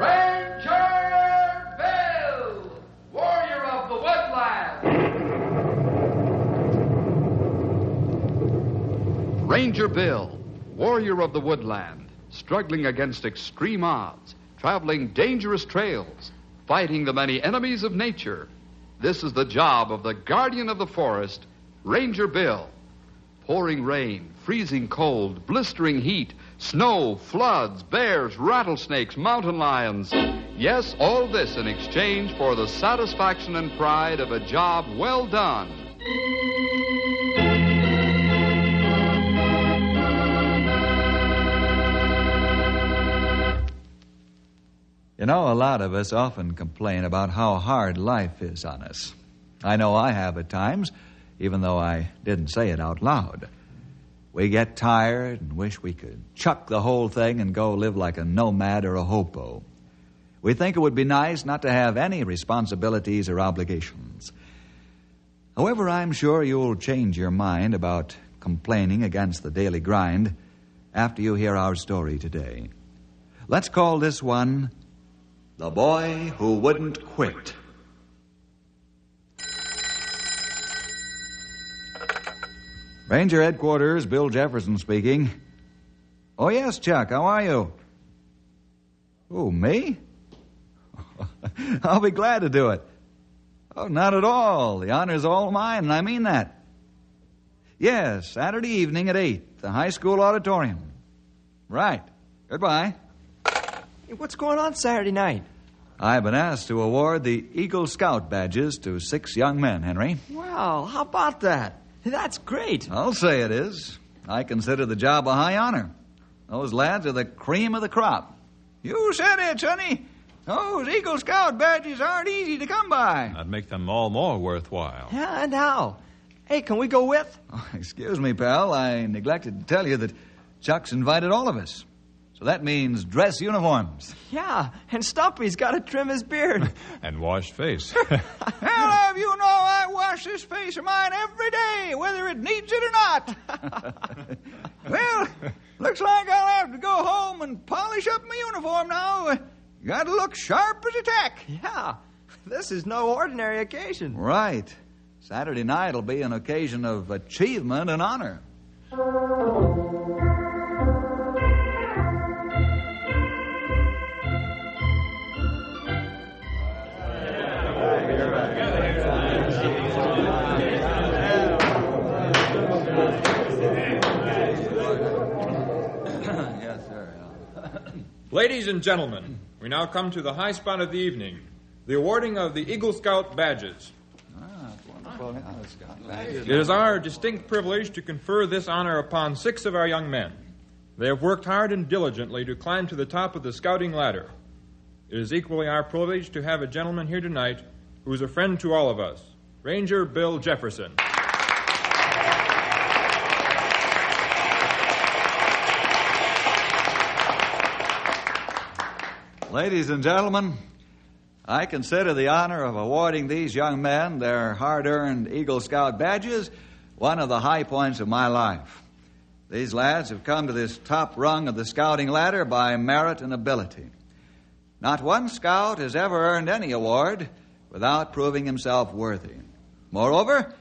Ranger Bill, warrior of the woodland. Ranger Bill, warrior of the woodland, struggling against extreme odds, traveling dangerous trails, fighting the many enemies of nature. This is the job of the guardian of the forest, Ranger Bill. Pouring rain, freezing cold, blistering heat, snow, floods, bears, rattlesnakes, mountain lions. Yes, all this in exchange for the satisfaction and pride of a job well done. You know, a lot of us often complain about how hard life is on us. I know I have at times, even though I didn't say it out loud. We get tired and wish we could chuck the whole thing and go live like a nomad or a hobo. We think it would be nice not to have any responsibilities or obligations. However, I'm sure you'll change your mind about complaining against the daily grind after you hear our story today. Let's call this one The Boy Who Wouldn't Quit. Ranger Headquarters, Bill Jefferson speaking. Oh, yes, Chuck, how are you? Oh, me? I'll be glad to do it. Oh, not at all. The honor's all mine, and I mean that. Yes, Saturday evening at 8, the high school auditorium. Right. Goodbye. Hey, what's going on Saturday night? I've been asked to award the Eagle Scout badges to six young men, Henry. Well, how about that? That's great. I'll say it is. I consider the job a high honor. Those lads are the cream of the crop. You said it, Sonny. Those Eagle Scout badges aren't easy to come by. I'd make them all more worthwhile. Yeah, and how? Hey, can we go with? Oh, excuse me, pal. I neglected to tell you that Chuck's invited all of us. So that means dress uniforms. Yeah, and Stumpy's got to trim his beard. and wash face. Hell, have you know I wash this face of mine every day, whether it needs it or not. well, looks like I'll have to go home and polish up my uniform now. Gotta look sharp as a tack. Yeah, this is no ordinary occasion. Right. Saturday night will be an occasion of achievement and honor. Ladies and gentlemen, we now come to the high spot of the evening the awarding of the Eagle Scout badges. It is our distinct privilege to confer this honor upon six of our young men. They have worked hard and diligently to climb to the top of the scouting ladder. It is equally our privilege to have a gentleman here tonight who is a friend to all of us, Ranger Bill Jefferson. Ladies and gentlemen, I consider the honor of awarding these young men their hard earned Eagle Scout badges one of the high points of my life. These lads have come to this top rung of the scouting ladder by merit and ability. Not one scout has ever earned any award without proving himself worthy. Moreover,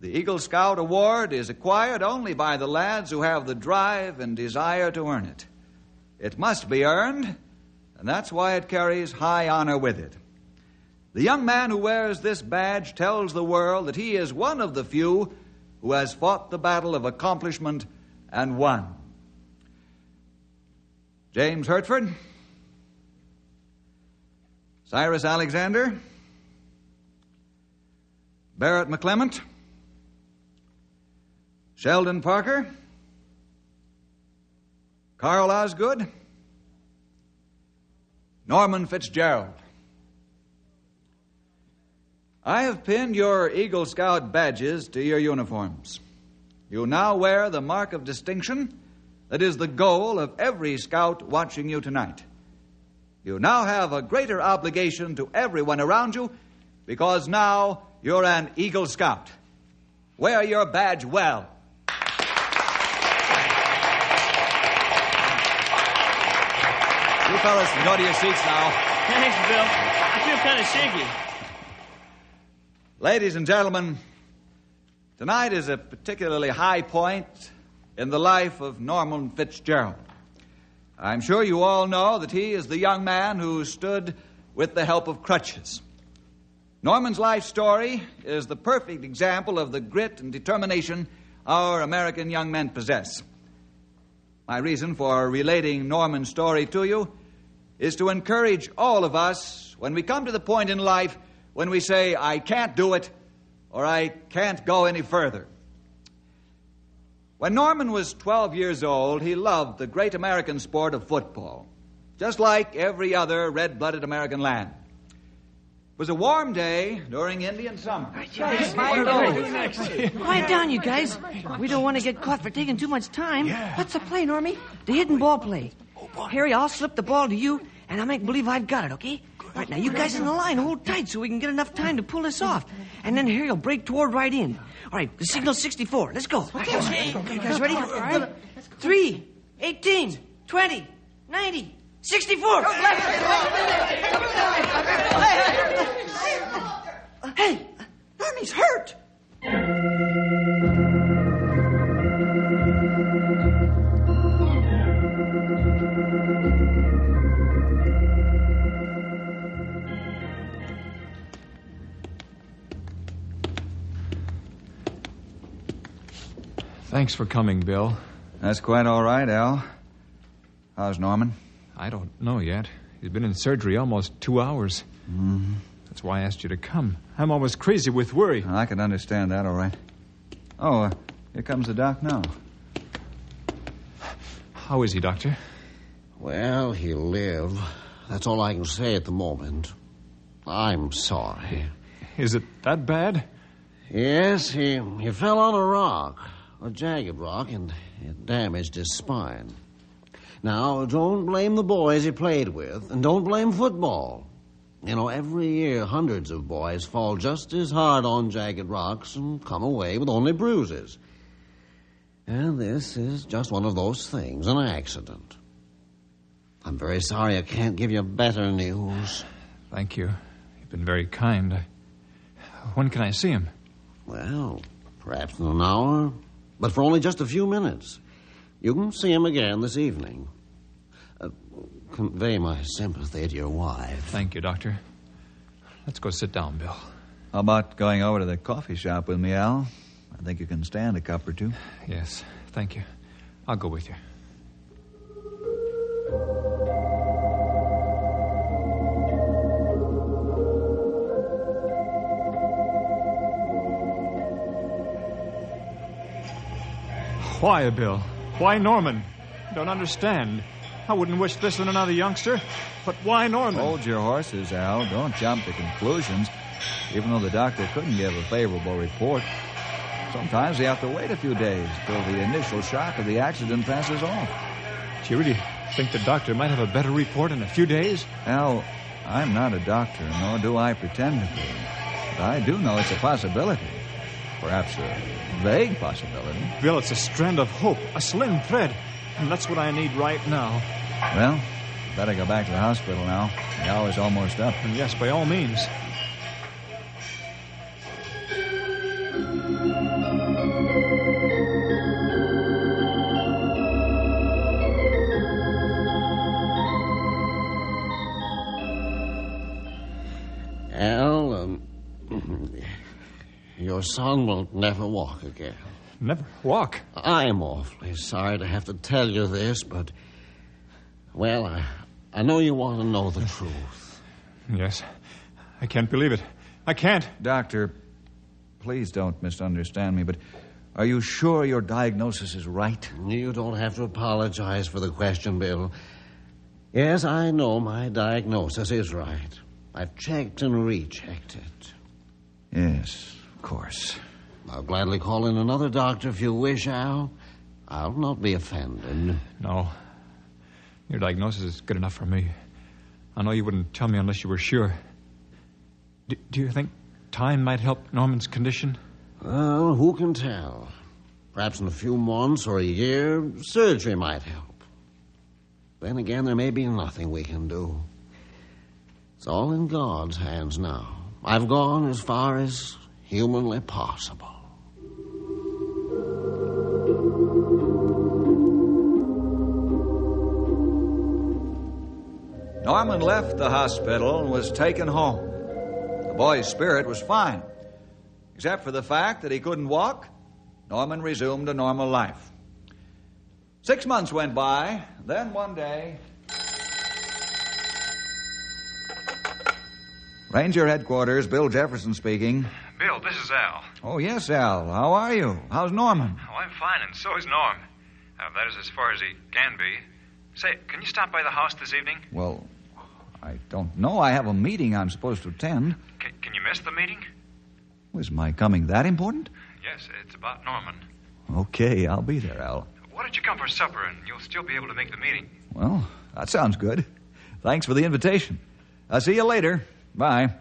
the Eagle Scout Award is acquired only by the lads who have the drive and desire to earn it. It must be earned, and that's why it carries high honor with it. The young man who wears this badge tells the world that he is one of the few who has fought the battle of accomplishment and won. James Hertford, Cyrus Alexander, Barrett McClement, Sheldon Parker, Carl Osgood, Norman Fitzgerald. I have pinned your Eagle Scout badges to your uniforms. You now wear the mark of distinction that is the goal of every scout watching you tonight. You now have a greater obligation to everyone around you because now you're an Eagle Scout. Wear your badge well. Fellas go to your seats now. Thanks, Bill. I feel kind of shaky. Ladies and gentlemen, tonight is a particularly high point in the life of Norman Fitzgerald. I'm sure you all know that he is the young man who stood with the help of crutches. Norman's life story is the perfect example of the grit and determination our American young men possess. My reason for relating Norman's story to you is to encourage all of us when we come to the point in life when we say, I can't do it or I can't go any further. When Norman was 12 years old, he loved the great American sport of football, just like every other red blooded American lad. It was a warm day during Indian summer. Quiet down, you guys. We don't want to get caught for taking too much time. What's the play, Normie? The hidden ball play. Harry, I'll slip the ball to you, and I'll make believe I've got it, okay? All right, now you guys in the line, hold tight so we can get enough time to pull this off. And then Harry will break toward right in. All right, the signal's 64. Let's go. Okay, you guys ready? All right. 3, 18, 20, 90, 64. Hey, Normie's hurt. Thanks for coming, Bill. That's quite all right, Al. How's Norman? I don't know yet. He's been in surgery almost two hours. Mm-hmm. That's why I asked you to come. I'm almost crazy with worry. I can understand that, all right. Oh, uh, here comes the doc now. How is he, Doctor? Well, he'll live. That's all I can say at the moment. I'm sorry. Is it that bad? Yes, he, he fell on a rock, a jagged rock, and it damaged his spine. Now, don't blame the boys he played with, and don't blame football. You know, every year hundreds of boys fall just as hard on jagged rocks and come away with only bruises. And this is just one of those things, an accident. I'm very sorry I can't give you better news. Thank you. You've been very kind. When can I see him? Well, perhaps in an hour, but for only just a few minutes. You can see him again this evening. Uh, convey my sympathy to your wife. Thank you, Doctor. Let's go sit down, Bill. How about going over to the coffee shop with me, Al? I think you can stand a cup or two. Yes, thank you. I'll go with you. Why, Bill? Why Norman? Don't understand. I wouldn't wish this on another youngster. But why Norman? Hold your horses, Al. Don't jump to conclusions. Even though the doctor couldn't give a favorable report, sometimes you have to wait a few days till the initial shock of the accident passes off. Do you really think the doctor might have a better report in a few days? Al, I'm not a doctor, nor do I pretend to be. But I do know it's a possibility. Perhaps a vague possibility. Bill, it's a strand of hope, a slim thread. And that's what I need right now. Well, better go back to the hospital now. The hour's almost up. And yes, by all means. Your son will never walk again. Never walk. I'm awfully sorry to have to tell you this, but, well, I, I know you want to know the truth. Yes. I can't believe it. I can't. Doctor, please don't misunderstand me, but are you sure your diagnosis is right? You don't have to apologize for the question, Bill. Yes, I know my diagnosis is right. I've checked and rechecked it. Yes, of course. I'll gladly call in another doctor if you wish, Al. I'll not be offended. No. Your diagnosis is good enough for me. I know you wouldn't tell me unless you were sure. D- do you think time might help Norman's condition? Well, who can tell? Perhaps in a few months or a year, surgery might help. Then again, there may be nothing we can do. It's all in God's hands now. I've gone as far as humanly possible. Norman left the hospital and was taken home. The boy's spirit was fine. Except for the fact that he couldn't walk, Norman resumed a normal life. Six months went by, then one day. Ranger headquarters, Bill Jefferson speaking. Bill, this is Al. Oh, yes, Al. How are you? How's Norman? Oh, I'm fine, and so is Norm. Uh, that is as far as he can be. Say, can you stop by the house this evening? Well, I don't know. I have a meeting I'm supposed to attend. Can, can you miss the meeting? Was my coming that important? Yes, it's about Norman. Okay, I'll be there, Al. Why don't you come for supper, and you'll still be able to make the meeting? Well, that sounds good. Thanks for the invitation. I'll see you later. Bye.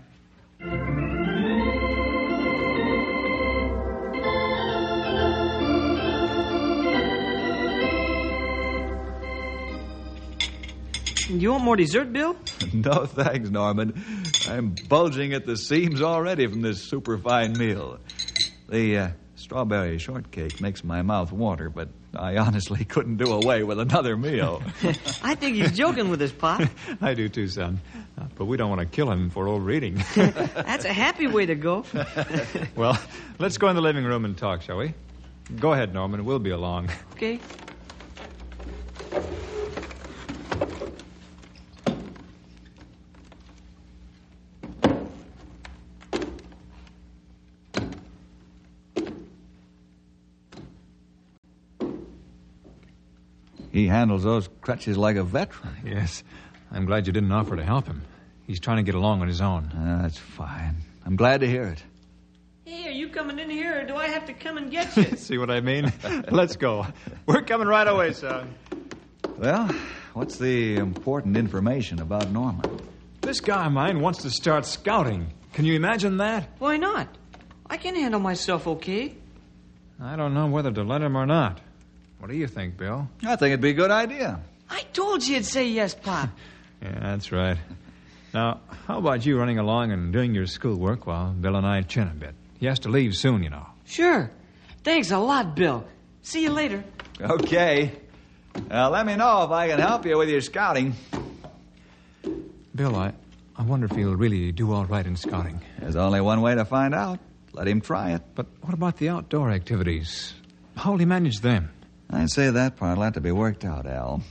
You want more dessert, Bill? No thanks, Norman. I'm bulging at the seams already from this superfine meal. The uh, strawberry shortcake makes my mouth water, but I honestly couldn't do away with another meal. I think he's joking with us, Pop. I do too, son. Uh, but we don't want to kill him for overeating. That's a happy way to go. well, let's go in the living room and talk, shall we? Go ahead, Norman. We'll be along. Okay. He handles those crutches like a veteran. Yes. I'm glad you didn't offer to help him. He's trying to get along on his own. Uh, that's fine. I'm glad to hear it. Hey, are you coming in here, or do I have to come and get you? See what I mean? Let's go. We're coming right away, son. Well, what's the important information about Norman? This guy of mine wants to start scouting. Can you imagine that? Why not? I can handle myself okay. I don't know whether to let him or not. What do you think, Bill? I think it'd be a good idea. I told you you'd say yes, Pop. Yeah, that's right. Now, how about you running along and doing your schoolwork while Bill and I chin a bit? He has to leave soon, you know. Sure. Thanks a lot, Bill. See you later. Okay. Now, let me know if I can help you with your scouting. Bill, I, I wonder if he'll really do all right in scouting. There's only one way to find out. Let him try it. But what about the outdoor activities? How'll he manage them? I'd say that part will have to be worked out, Al.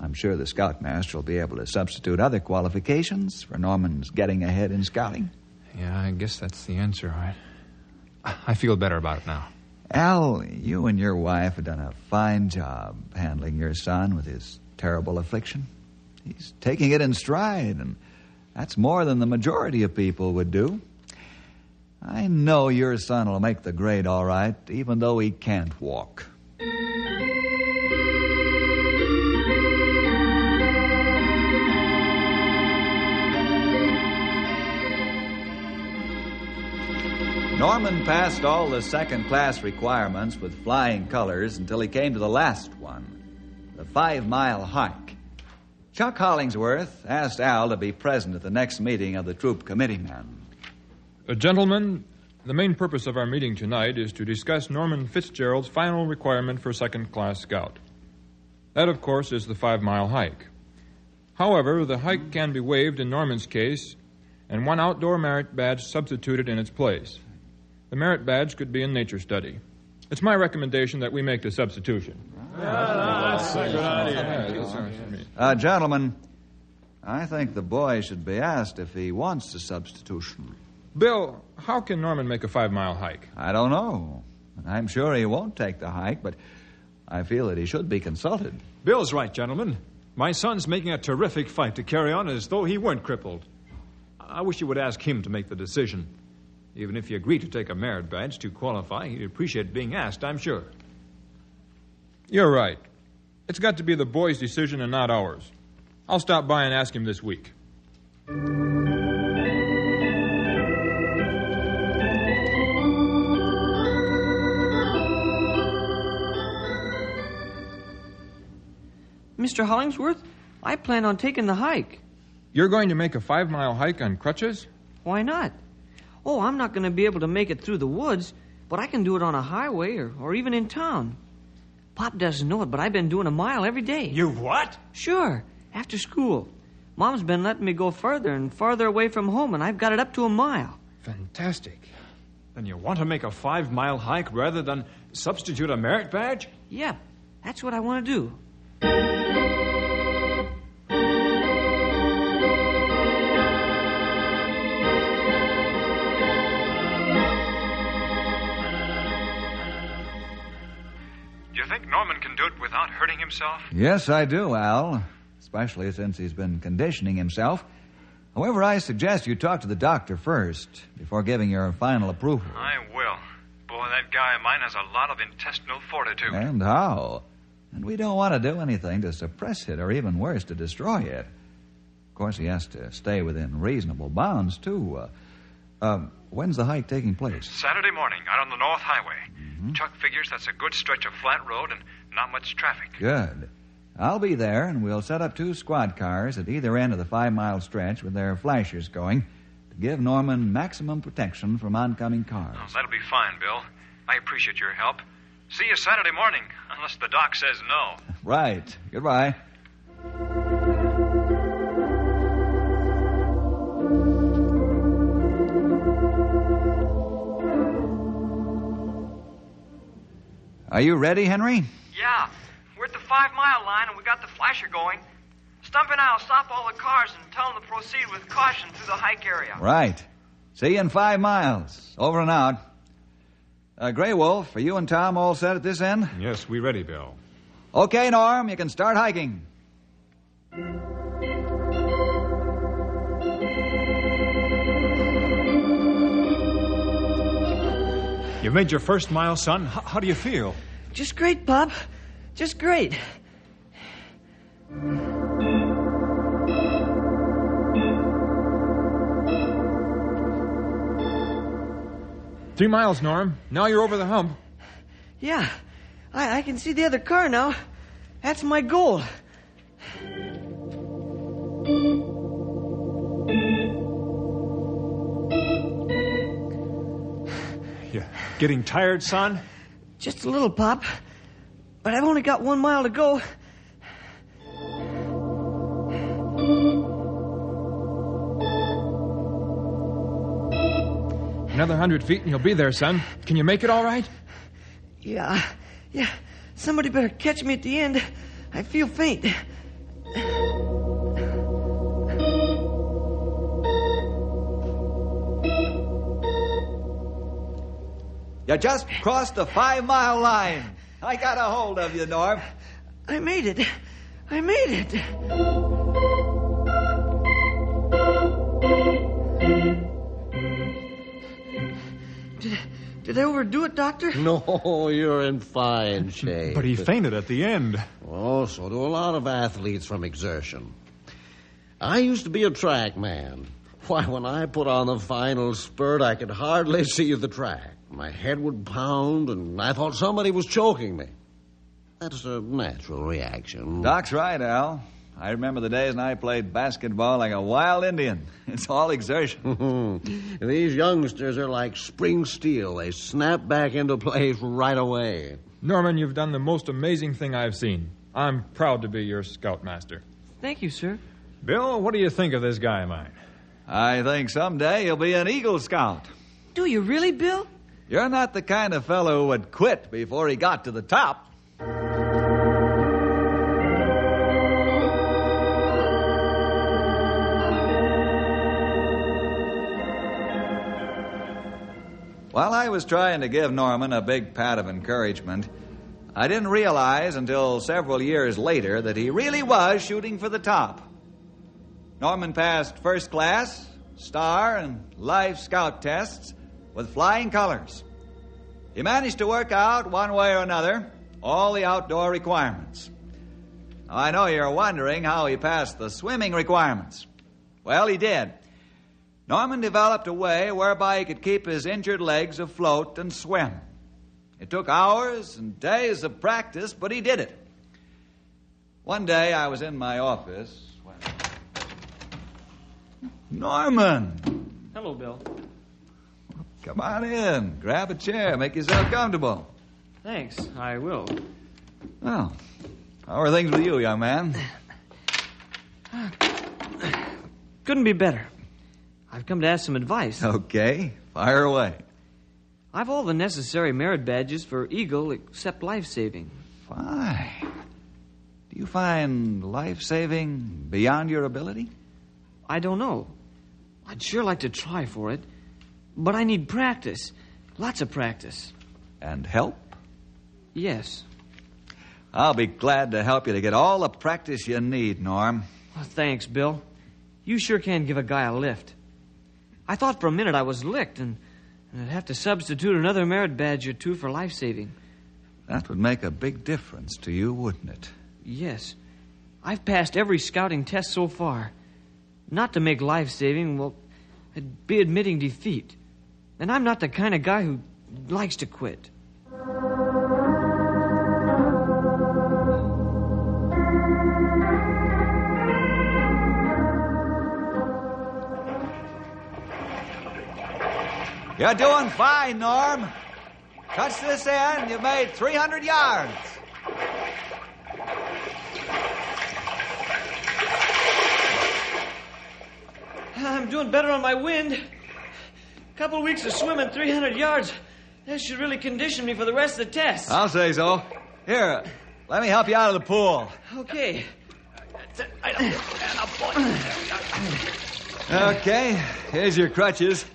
I'm sure the scoutmaster will be able to substitute other qualifications for Norman's getting ahead in scouting. Yeah, I guess that's the answer. I, I feel better about it now. Al, you and your wife have done a fine job handling your son with his terrible affliction. He's taking it in stride, and that's more than the majority of people would do. I know your son will make the grade all right, even though he can't walk. Norman passed all the second class requirements with flying colors until he came to the last one the five mile hike. Chuck Hollingsworth asked Al to be present at the next meeting of the troop committeemen. Uh, gentlemen, the main purpose of our meeting tonight is to discuss Norman Fitzgerald's final requirement for second class scout. That, of course, is the five mile hike. However, the hike can be waived in Norman's case and one outdoor merit badge substituted in its place. The merit badge could be in nature study. It's my recommendation that we make the substitution. that's a good idea. Uh, gentlemen, I think the boy should be asked if he wants the substitution. Bill, how can Norman make a five mile hike? I don't know. I'm sure he won't take the hike, but I feel that he should be consulted. Bill's right, gentlemen. My son's making a terrific fight to carry on as though he weren't crippled. I wish you would ask him to make the decision. Even if you agree to take a merit badge to qualify, he'd appreciate being asked, I'm sure. You're right. It's got to be the boy's decision and not ours. I'll stop by and ask him this week. Mr. Hollingsworth, I plan on taking the hike. You're going to make a five mile hike on crutches? Why not? Oh, I'm not going to be able to make it through the woods, but I can do it on a highway or, or even in town. Pop doesn't know it, but I've been doing a mile every day. You've what? Sure, after school. Mom's been letting me go further and farther away from home, and I've got it up to a mile. Fantastic. Then you want to make a five mile hike rather than substitute a merit badge? Yep, that's what I want to do. Do himself? Yes, I do, Al. Especially since he's been conditioning himself. However, I suggest you talk to the doctor first before giving your final approval. I will. Boy, that guy of mine has a lot of intestinal fortitude. And how? And we don't want to do anything to suppress it or even worse, to destroy it. Of course, he has to stay within reasonable bounds, too. Uh, um, when's the hike taking place? Saturday morning, out on the North Highway. Chuck figures that's a good stretch of flat road and not much traffic. Good. I'll be there, and we'll set up two squad cars at either end of the five mile stretch with their flashers going to give Norman maximum protection from oncoming cars. Oh, that'll be fine, Bill. I appreciate your help. See you Saturday morning, unless the doc says no. Right. Goodbye. Are you ready, Henry? Yeah, we're at the five mile line and we got the flasher going. Stump and I'll stop all the cars and tell them to proceed with caution through the hike area. Right. See you in five miles. Over and out. Uh, Grey Wolf, are you and Tom all set at this end? Yes, we're ready, Bill. Okay, Norm, you can start hiking. You made your first mile, son. H- how do you feel? Just great, Pop. Just great. Three miles, Norm. Now you're over the hump. Yeah, I, I can see the other car now. That's my goal. You getting tired, son? Just a little, Pop. But I've only got one mile to go. Another hundred feet and you'll be there, son. Can you make it all right? Yeah, yeah. Somebody better catch me at the end. I feel faint. You just crossed the five mile line. I got a hold of you, Norm. I made it. I made it. Did, did I overdo it, Doctor? No, you're in fine shape. But he fainted at the end. Oh, so do a lot of athletes from exertion. I used to be a track man. Why, when I put on the final spurt, I could hardly see the track. My head would pound, and I thought somebody was choking me. That's a natural reaction. Doc's right, Al. I remember the days when I played basketball like a wild Indian. It's all exertion. These youngsters are like spring steel. They snap back into place right away. Norman, you've done the most amazing thing I've seen. I'm proud to be your scoutmaster. Thank you, sir. Bill, what do you think of this guy of mine? I think someday he'll be an Eagle Scout. Do you really, Bill? You're not the kind of fellow who would quit before he got to the top. While I was trying to give Norman a big pat of encouragement, I didn't realize until several years later that he really was shooting for the top. Norman passed first class, star, and life scout tests with flying colors. He managed to work out, one way or another, all the outdoor requirements. Now, I know you're wondering how he passed the swimming requirements. Well, he did. Norman developed a way whereby he could keep his injured legs afloat and swim. It took hours and days of practice, but he did it. One day I was in my office when. Norman! Hello, Bill. Come on in. Grab a chair. Make yourself comfortable. Thanks. I will. Well, how are things with you, young man? Couldn't be better. I've come to ask some advice. Okay, fire away. I've all the necessary merit badges for Eagle except life saving. Fine. Do you find life saving beyond your ability? I don't know. I'd sure like to try for it, but I need practice. Lots of practice. And help? Yes. I'll be glad to help you to get all the practice you need, Norm. Well, thanks, Bill. You sure can give a guy a lift. I thought for a minute I was licked and, and I'd have to substitute another merit badge or two for life saving. That would make a big difference to you, wouldn't it? Yes. I've passed every scouting test so far. Not to make life saving, well, it'd be admitting defeat. And I'm not the kind of guy who likes to quit. You're doing fine, Norm. Touch this end, you've made 300 yards. I'm doing better on my wind. A couple of weeks of swimming 300 yards. That should really condition me for the rest of the test. I'll say so. Here, let me help you out of the pool. Okay. Okay, here's your crutches.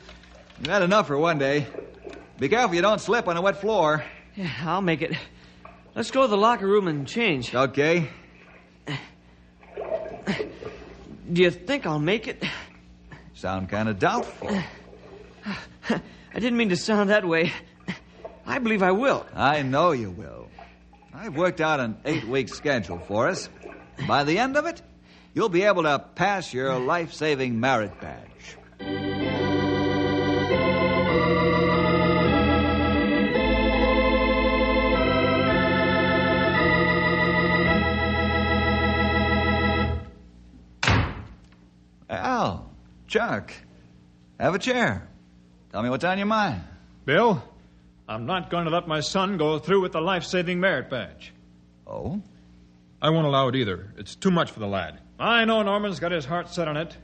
You've had enough for one day. Be careful you don't slip on a wet floor. Yeah, I'll make it. Let's go to the locker room and change. Okay. Do you think I'll make it? Sound kind of doubtful. I didn't mean to sound that way. I believe I will. I know you will. I've worked out an eight week schedule for us. By the end of it, you'll be able to pass your life saving merit badge. Al, Chuck, have a chair. Tell me what's on your mind. Bill, I'm not going to let my son go through with the life saving merit badge. Oh? I won't allow it either. It's too much for the lad. I know Norman's got his heart set on it,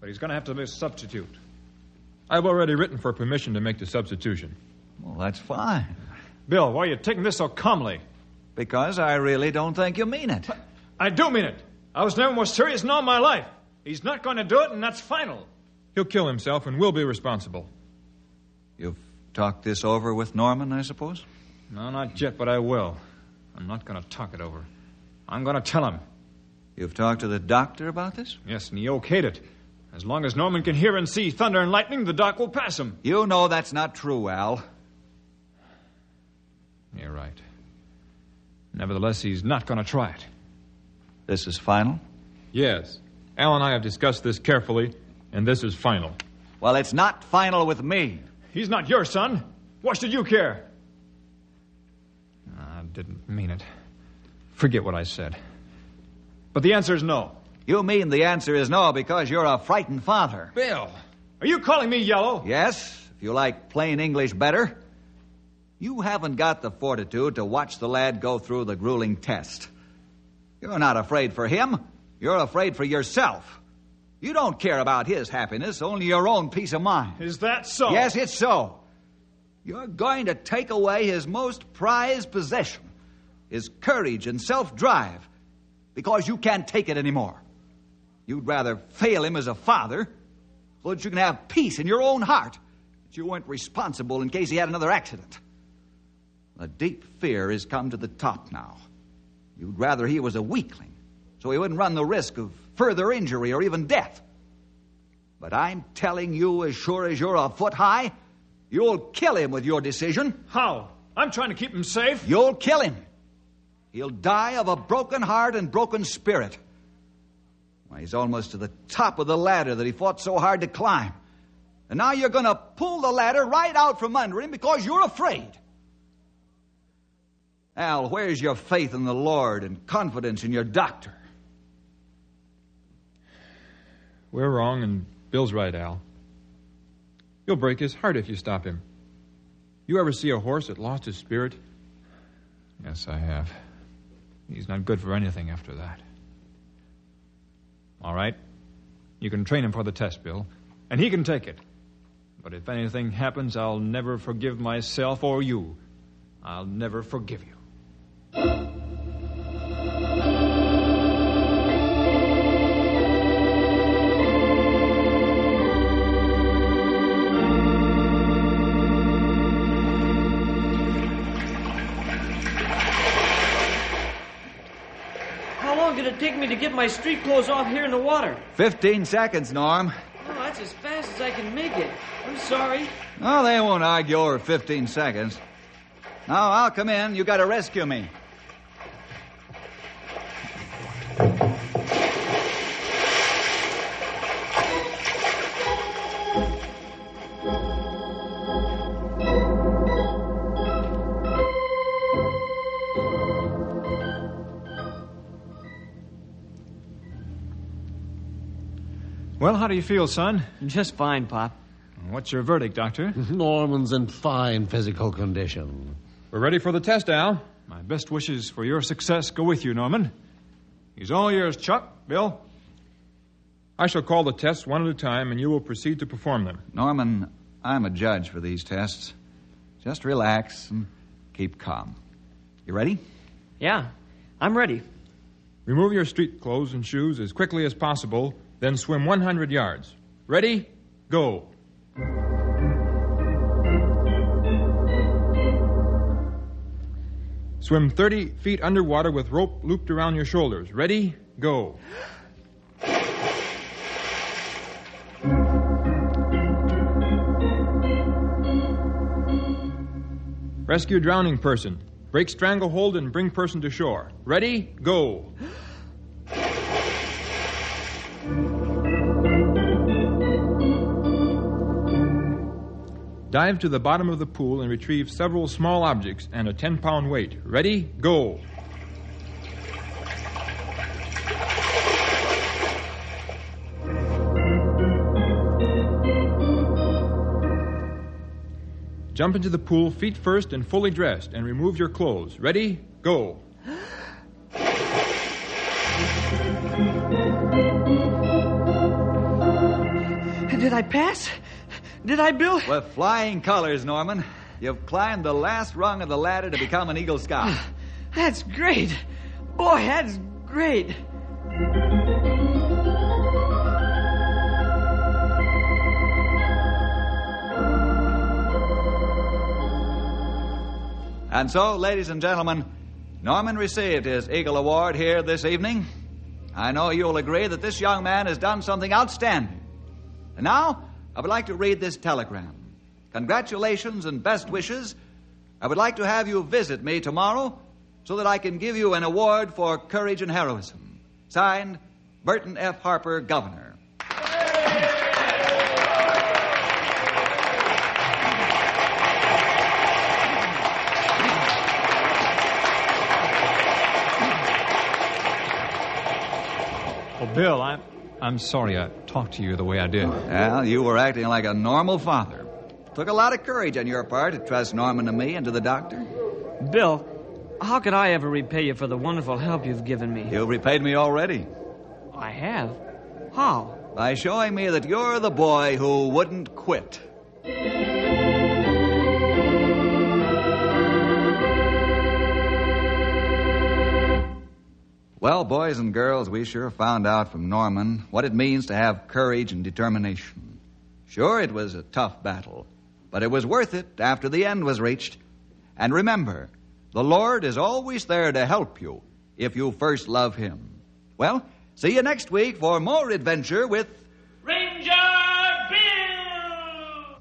but he's going to have to be a substitute. I've already written for permission to make the substitution. Well, that's fine. Bill, why are you taking this so calmly? Because I really don't think you mean it. I do mean it. I was never more serious in all my life. He's not going to do it, and that's final. He'll kill himself and we'll be responsible. You've talked this over with Norman, I suppose? No, not yet, but I will. I'm not going to talk it over. I'm going to tell him. You've talked to the doctor about this? Yes, and he okayed it. As long as Norman can hear and see thunder and lightning, the doc will pass him. You know that's not true, Al. You're right. Nevertheless, he's not going to try it. This is final? Yes. Al and I have discussed this carefully, and this is final. Well, it's not final with me. He's not your son. What should you care? I didn't mean it. Forget what I said. But the answer is no. You mean the answer is no because you're a frightened father. Bill, are you calling me yellow? Yes, if you like plain English better. You haven't got the fortitude to watch the lad go through the grueling test. You're not afraid for him. You're afraid for yourself. You don't care about his happiness, only your own peace of mind. Is that so? Yes, it's so. You're going to take away his most prized possession, his courage and self drive, because you can't take it anymore. You'd rather fail him as a father so that you can have peace in your own heart that you weren't responsible in case he had another accident. A deep fear has come to the top now. You'd rather he was a weakling so he wouldn't run the risk of further injury or even death. But I'm telling you, as sure as you're a foot high, you'll kill him with your decision. How? I'm trying to keep him safe. You'll kill him. He'll die of a broken heart and broken spirit. Why, he's almost to the top of the ladder that he fought so hard to climb. And now you're going to pull the ladder right out from under him because you're afraid. Al, where's your faith in the Lord and confidence in your doctor? We're wrong, and Bill's right, Al. You'll break his heart if you stop him. You ever see a horse that lost his spirit? Yes, I have. He's not good for anything after that. All right. You can train him for the test, Bill, and he can take it. But if anything happens, I'll never forgive myself or you. I'll never forgive you. Me to get my street clothes off here in the water? Fifteen seconds, Norm. Oh, that's as fast as I can make it. I'm sorry. Oh, they won't argue over 15 seconds. Now, I'll come in. You gotta rescue me. Well, how do you feel, son? Just fine, Pop. What's your verdict, Doctor? Norman's in fine physical condition. We're ready for the test, Al. My best wishes for your success go with you, Norman. He's all yours, Chuck. Bill? I shall call the tests one at a time, and you will proceed to perform them. Norman, I'm a judge for these tests. Just relax and keep calm. You ready? Yeah, I'm ready. Remove your street clothes and shoes as quickly as possible, then swim 100 yards. Ready? Go. Swim 30 feet underwater with rope looped around your shoulders. Ready? Go. Rescue drowning person. Break stranglehold and bring person to shore. Ready? Go. Dive to the bottom of the pool and retrieve several small objects and a 10 pound weight. Ready? Go. Jump into the pool feet first and fully dressed and remove your clothes. Ready? Go. Did I pass? Did I, Bill? With flying colors, Norman. You've climbed the last rung of the ladder to become an Eagle Scout. That's great. Boy, that's great. And so, ladies and gentlemen, Norman received his Eagle Award here this evening. I know you'll agree that this young man has done something outstanding. And now, I would like to read this telegram. Congratulations and best wishes. I would like to have you visit me tomorrow so that I can give you an award for courage and heroism. Signed, Burton F. Harper, Governor. Oh, Bill, I'm, I'm sorry I talked to you the way I did. Well, you were acting like a normal father. Took a lot of courage on your part to trust Norman and me and to the doctor. Bill, how could I ever repay you for the wonderful help you've given me? You've repaid me already I have. How? by showing me that you're the boy who wouldn't quit. Well, boys and girls, we sure found out from Norman what it means to have courage and determination. Sure, it was a tough battle, but it was worth it after the end was reached. And remember, the Lord is always there to help you if you first love Him. Well, see you next week for more adventure with Ranger Bill!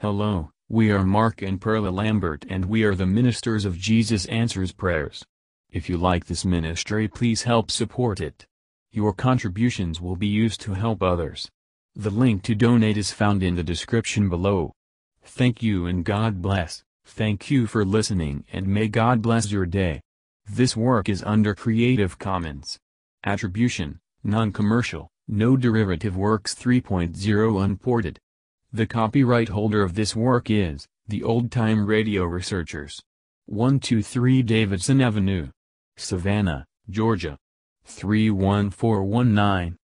Hello, we are Mark and Perla Lambert and we are the ministers of Jesus Answers Prayers. If you like this ministry please help support it. Your contributions will be used to help others. The link to donate is found in the description below. Thank you and God bless. Thank you for listening and may God bless your day. This work is under Creative Commons. Attribution, Non-Commercial, No Derivative Works 3.0 Unported. The copyright holder of this work is, the Old Time Radio Researchers. 123 Davidson Avenue. Savannah, Georgia. 31419.